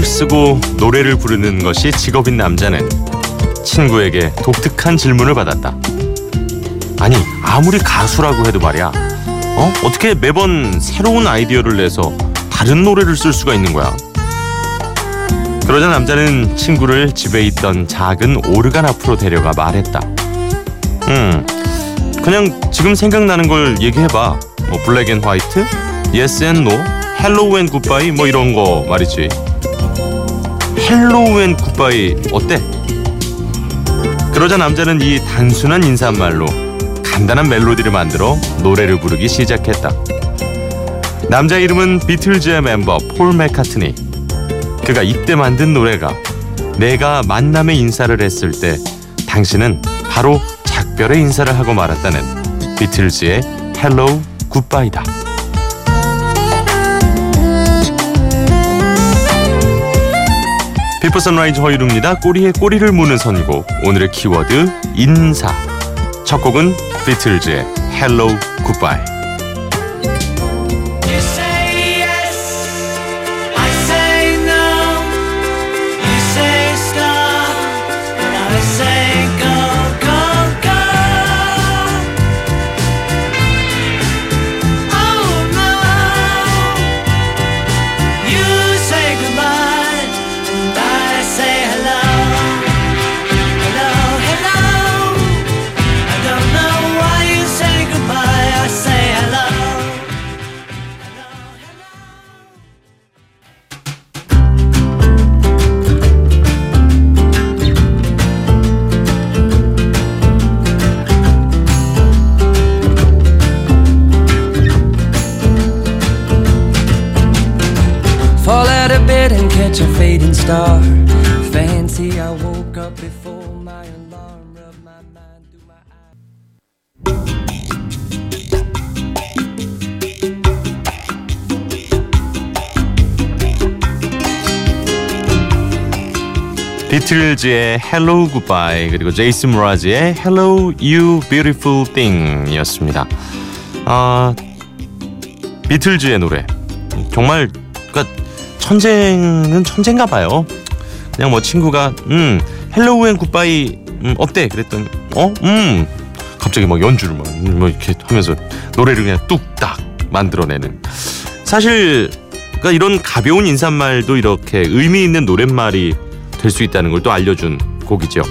곡을 쓰고 노래를 부르는 것이 직업인 남자는 친구에게 독특한 질문을 받았다. 아니 아무리 가수라고 해도 말이야. 어? 어떻게 매번 새로운 아이디어를 내서 다른 노래를 쓸 수가 있는 거야? 그러자 남자는 친구를 집에 있던 작은 오르간 앞으로 데려가 말했다. 음, 그냥 지금 생각나는 걸 얘기해봐. 뭐 black and white, yes and no, hello and goodbye 뭐 이런 거 말이지. Hello and goodbye 어때? 그러자 남자는 이 단순한 인사말로 간단한 멜로디를 만들어 노래를 부르기 시작했다. 남자 이름은 비틀즈의 멤버 폴 맥카트니. 그가 이때 만든 노래가 내가 만남의 인사를 했을 때 당신은 바로 작별의 인사를 하고 말았다는 비틀즈의 Hello Goodbye다. 비포 선라이즈 허일후입니다. 꼬리에 꼬리를 무는 선곡. 오늘의 키워드 인사. 첫 곡은 비틀즈의 Hello 비틀즈의 Hello Goodbye 그리고 제이슨 므라즈의 Hello You Beautiful Thing이었습니다. 아 비틀즈의 노래. 정말 그러니까 천재는 천재인가 봐요. 그냥 뭐 친구가 음 hello and goodbye 음, 어때? 그랬더니 어 음. 갑자기 막 연주를 막, 음, 뭐 이렇게 하면서 노래를 그냥 뚝딱 만들어내는. 사실 그러니까 이런 가벼운 인사말도 이렇게 의미 있는 노랫말이 될 수 있다는 걸 또 알려준 곡이죠.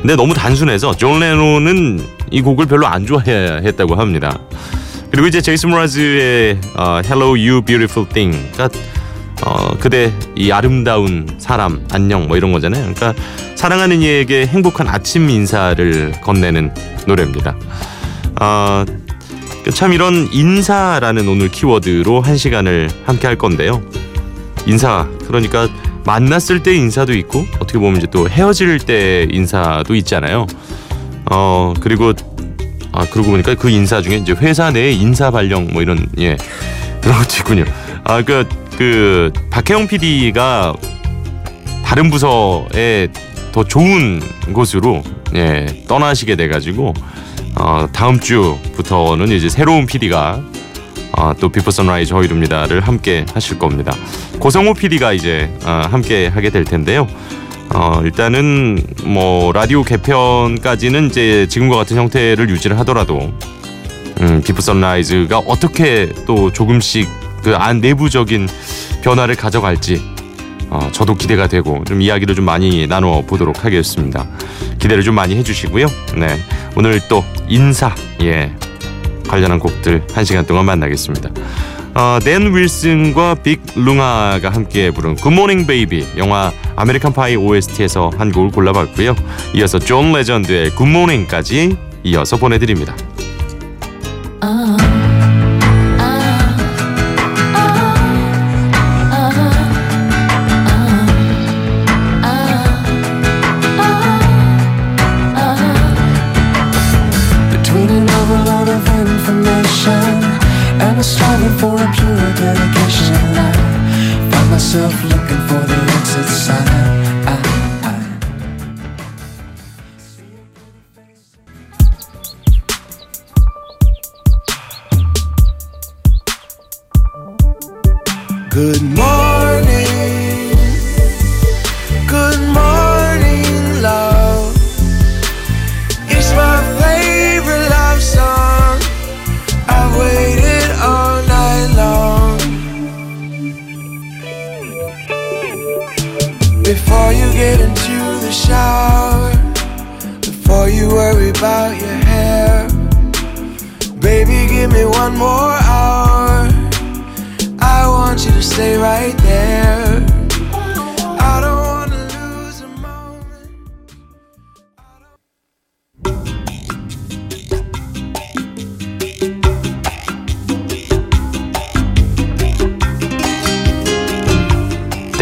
근데 너무 단순해서 존 레논은 이 곡을 별로 안 좋아했다고 합니다. 그리고 이제 제이슨 므라즈의 어, Hello You Beautiful Thing, 그러니까 어, 그대 이 아름다운 사람 안녕 뭐 이런 거잖아요. 그러니까 사랑하는 이에게 행복한 아침 인사를 건네는 노래입니다. 어, 참 이런 인사라는 오늘 키워드로 한 시간을 함께 할 건데요. 인사 그러니까 만났을 때 인사도 있고 어떻게 보면 이제 또 헤어질 때 인사도 있잖아요. 어 그리고 아 그러고 보니까 그 인사 중에 이제 회사 내 인사 발령 뭐 이런 예 그런 것도 있군요. 아 그 그 박혜영 PD가 다른 부서에 더 좋은 곳으로 예 떠나시게 돼가지고 어 다음 주부터는 이제 새로운 PD가 아, 또 비포 선라이즈 허일후입니다를 함께 하실 겁니다. 고성호 PD가 이제 아, 함께 하게 될 텐데요. 어, 일단은 뭐 라디오 개편까지는 이제 지금과 같은 형태를 유지를 하더라도 음, 비포 선라이즈가 어떻게 또 조금씩 그 안 내부적인 변화를 가져갈지 어, 저도 기대가 되고 좀 이야기를 좀 많이 나눠 보도록 하겠습니다. 기대를 좀 많이 해주시고요. 네, 오늘 또 인사 예 관련한 곡들 한 시간 동안 만나겠습니다. 어, 댄 윌슨과 빅 룽가가 함께 부른 Good Morning Baby 영화 아메리칸 파이 OST에서 한 곡을 골라봤고요. 이어서 존 레전드의 Good Morning까지 이어서 보내드립니다. Get into the shower, before you worry about your hair, baby, give me one more hour. I want you to stay right there.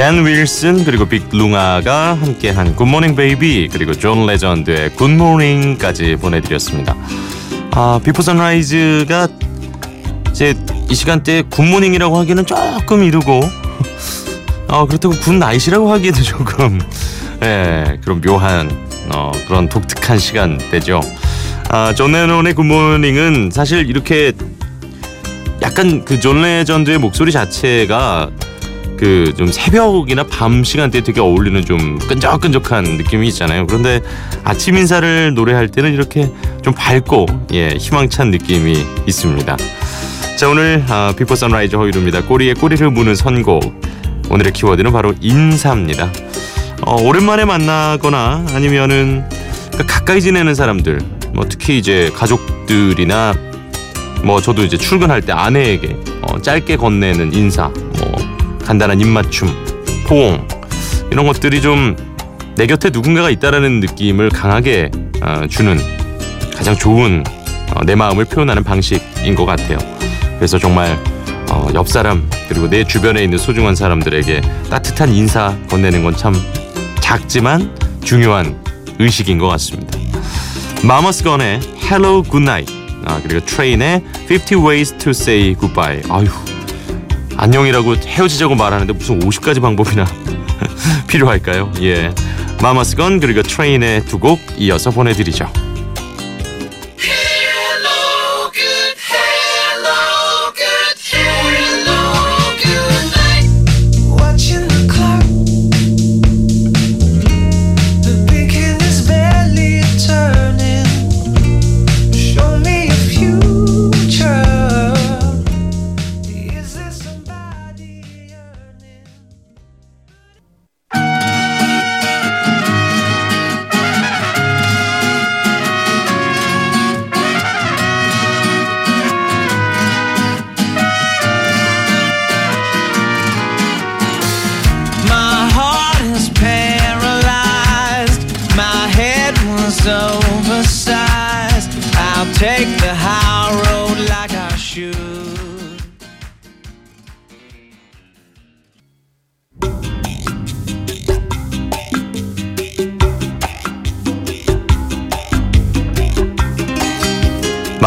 댄 윌슨 그리고 빅 룽가가 함께한 Good Morning Baby 그리고 존 레전드의 Good Morning까지 보내드렸습니다. 아 비포 선라이즈가 이제 이 시간대에 good morning이라고 하기는 조금 이르고 아 그렇다고 good night이라고 하기에도 조금 예 그런 묘한 어, 그런 독특한 시간대죠. 아, 존 레논의 Good Morning은 사실 이렇게 약간 그 존 레전드의 목소리 자체가 그 좀 새벽이나 밤 시간대에 되게 어울리는 좀 끈적끈적한 느낌이 있잖아요. 그런데 아침 인사를 노래할 때는 이렇게 좀 밝고 예 희망찬 느낌이 있습니다. 자 오늘 아, 비포 선라이즈 허일후입니다. 꼬리에 꼬리를 무는 선곡 오늘의 키워드는 바로 인사입니다. 어, 오랜만에 만나거나 아니면은 그 가까이 지내는 사람들 뭐 특히 이제 가족들이나 뭐 저도 이제 출근할 때 아내에게 어, 짧게 건네는 인사 뭐 간단한 입맞춤 포옹 이런 것들이 좀 내 곁에 누군가가 있다라는 느낌을 강하게 어, 주는 가장 좋은 어, 내 마음을 표현하는 방식인 것 같아요. 그래서 정말 어, 옆 사람 그리고 내 주변에 있는 소중한 사람들에게 따뜻한 인사 건네는 건 참 작지만 중요한 의식인 것 같습니다. 마마스 건의 Hello Good Night 아, 그리고 트레인의 50 Ways to Say Goodbye 아휴 안녕이라고 헤어지자고 말하는데 무슨 50가지 방법이나 필요할까요? 예, 마마스 건 그리고 트레인의 두 곡 이어서 보내드리죠.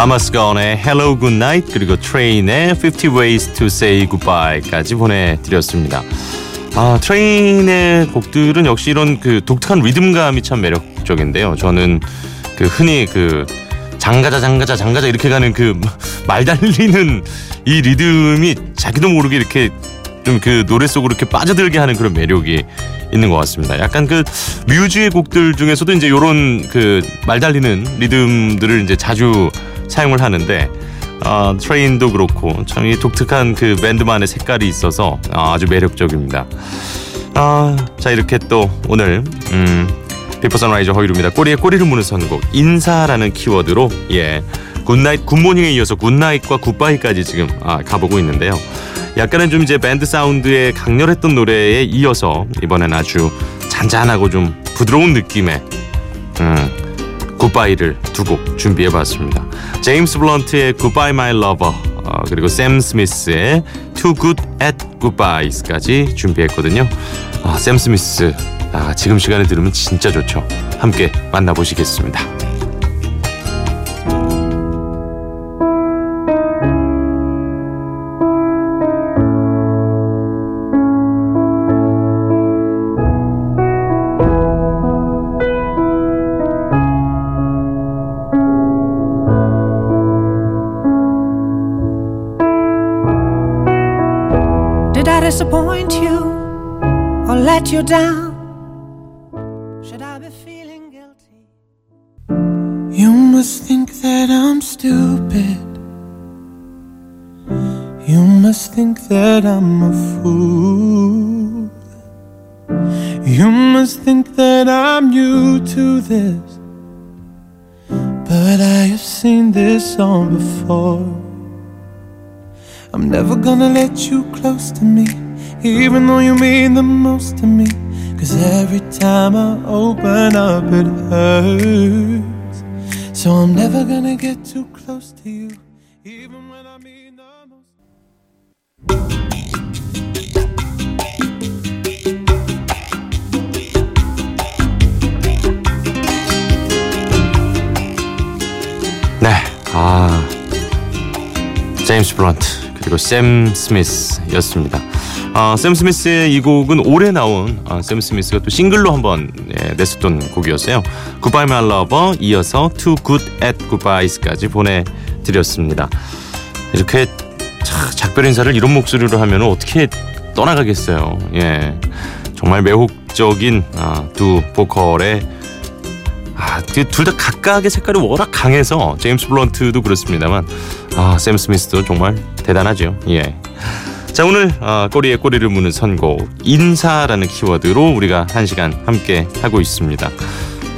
마마스 건의 Hello Good Night 그리고 트레인의 50 Ways to Say Goodbye까지 보내드렸습니다. 아 트레인의 곡들은 역시 이런 그 독특한 리듬감이 참 매력적인데요. 저는 그 흔히 그 장가자 장가자 장가자 이렇게 가는 그 말 달리는 이 리듬이 자기도 모르게 이렇게 좀 그 노래 속으로 이렇게 빠져들게 하는 그런 매력이 있는 것 같습니다. 약간 그 뮤즈의 곡들 중에서도 이제 요런 그 말 달리는 리듬들을 이제 자주 사용을 하는데 아, 트레인도 그렇고 참 이 독특한 그 밴드만의 색깔이 있어서 아, 아주 매력적입니다. 아, 자 이렇게 또 오늘 음, 비포 선라이즈 허일후입니다. 꼬리에 꼬리를 무는 선곡 인사라는 키워드로 예 good night good morning에 이어서 good night과 goodbye까지 지금 아, 가보고 있는데요. 약간은 좀 이제 밴드 사운드에 강렬했던 노래에 이어서 이번엔 아주 잔잔하고 좀 부드러운 느낌의 음, 굿바이를 두 곡 준비해봤습니다. 제임스 블런트의 Goodbye My Lover 어, 그리고 샘 스미스의 Too Good at Goodbyes까지 준비했거든요. 아, 샘 스미스 아, 지금 시간에 들으면 진짜 좋죠. 함께 만나보시겠습니다. Disappoint you or let you down? Should I be feeling guilty? You must think that I'm stupid. You must think that I'm a fool. You must think that I'm new to this, but I have seen this song before. I'm never gonna let you close to me, even though you mean the most to me. Cause every time I open up, it hurts. So I'm never gonna get too close to you, even when I mean the most. 네, 아 제임스 블런트 그리고 샘 스미스였습니다. 아, 샘 스미스의 이 곡은 올해 나온 아, 샘 스미스가 또 싱글로 한번 예, 냈었던 곡이었어요. Goodbye My Lover 이어서 Too Good at Goodbyes까지 보내드렸습니다. 이렇게 차, 작별 인사를 이런 목소리로 하면 어떻게 떠나가겠어요. 예, 정말 매혹적인 아, 두 보컬의 아, 둘 다 각각의 색깔이 워낙 강해서 제임스 블런트도 그렇습니다만 아, 샘 스미스도 정말 대단하죠. 예. 자 오늘 아, 꼬리에 꼬리를 무는 선곡 인사라는 키워드로 우리가 한 시간 함께 하고 있습니다.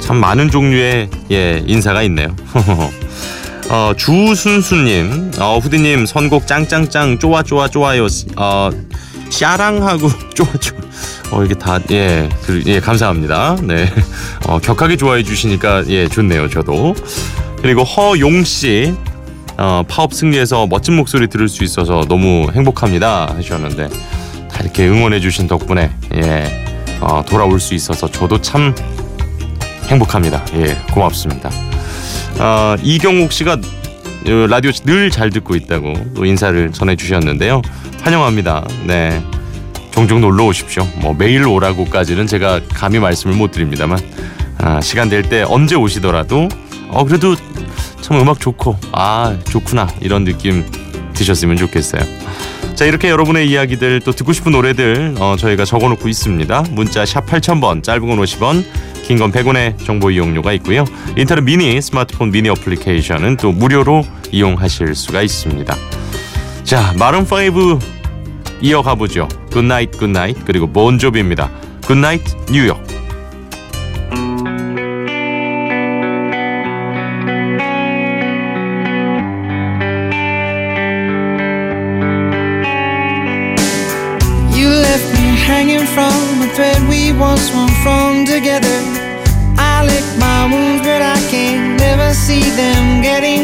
참 많은 종류의 예 인사가 있네요. 어, 주순수님, 어, 후디님 선곡 짱짱짱 좋아 좋아 좋아요. 어, 샤랑하고 좋아 좋아. 어 이게 다 예, 그, 예 감사합니다. 네, 어, 격하게 좋아해 주시니까 예 좋네요. 저도 그리고 허용 씨. 어, 파업 승리해서 멋진 목소리 들을 수 있어서 너무 행복합니다 하셨는데 다 이렇게 응원해 주신 덕분에 예 어, 돌아올 수 있어서 저도 참 행복합니다. 예 고맙습니다. 어, 이경욱 씨가 어, 라디오 늘 잘 듣고 있다고 또 인사를 전해 주셨는데요. 환영합니다. 네 종종 놀러 오십시오. 뭐 매일 오라고까지는 제가 감히 말씀을 못 드립니다만 아, 시간 될 때 언제 오시더라도 어 그래도 참 음악 좋고 아 좋구나 이런 느낌 드셨으면 좋겠어요. 자 이렇게 여러분의 이야기들 또 듣고 싶은 노래들 어, 저희가 적어놓고 있습니다. 문자 샵 8000번 짧은 건 50원 긴 건 100원의 정보 이용료가 있고요. 인터넷 미니 스마트폰 미니 어플리케이션은 또 무료로 이용하실 수가 있습니다. 자 마룬5 이어가 보죠. 굿나잇 굿나잇 그리고 본조비입니다. 굿나잇 뉴욕 together. I lick my wounds, but I can't never see them getting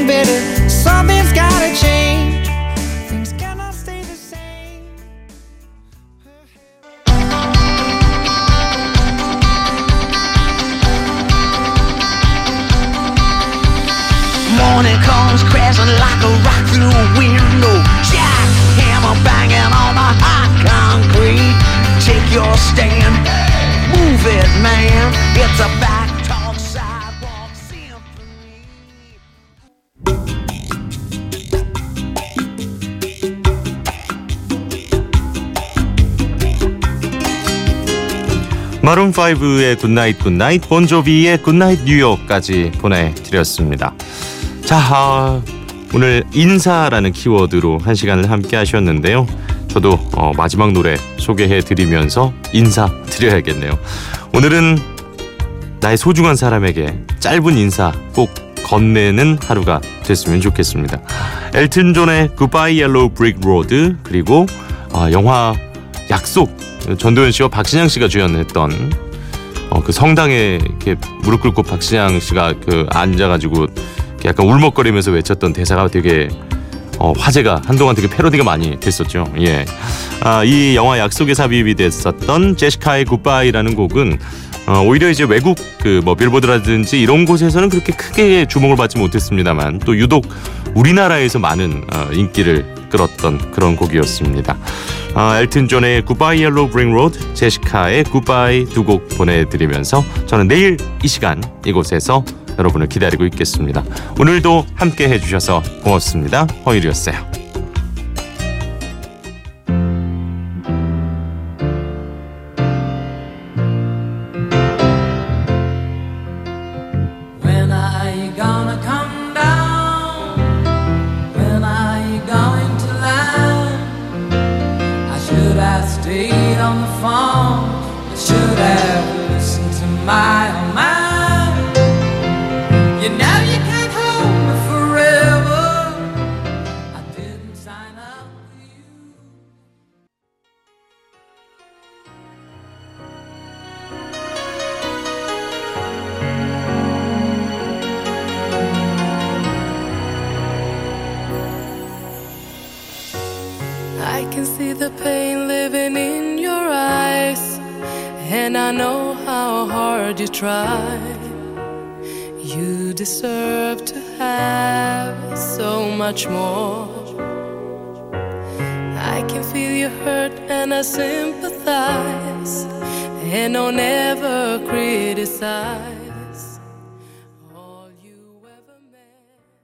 마룬 5의 Goodnight Goodnight 본조비의 Good Night New York까지 보내드렸습니다. 자 아, 오늘 인사라는 키워드로 한 시간을 함께 하셨는데요. 저도 어, 마지막 노래 소개해드리면서 인사드려야겠네요. 오늘은 나의 소중한 사람에게 짧은 인사 꼭 건네는 하루가 됐으면 좋겠습니다. 엘튼 존의 Goodbye Yellow Brick Road 그리고 아, 영화 약속 전도연 씨와 박신양 씨가 주연했던 어, 그 성당에 이렇게 무릎 꿇고 박신양 씨가 그 앉아가지고 이렇게 약간 울먹거리면서 외쳤던 대사가 되게 어, 화제가 한동안 되게 패러디가 많이 됐었죠. 예. 아, 이 영화 약속에 삽입이 됐었던 제시카의 Goodbye라는 곡은 어, 오히려 이제 외국 그 뭐 빌보드라든지 이런 곳에서는 그렇게 크게 주목을 받지 못했습니다만 또 유독 우리나라에서 많은 어, 인기를 끌었던 그런 곡이었습니다. 아, 엘튼 존의 Goodbye Yellow Brick Road, 제시카의 Goodbye 두곡 보내드리면서 저는 내일 이 시간 이곳에서 여러분을 기다리고 있겠습니다. 오늘도 함께 해주셔서 고맙습니다. 허일이었어요. I can see the pain living in your eyes, and I know how hard you try. You deserve to have so much more. I can feel your hurt and I sympathize, and I'll never criticize.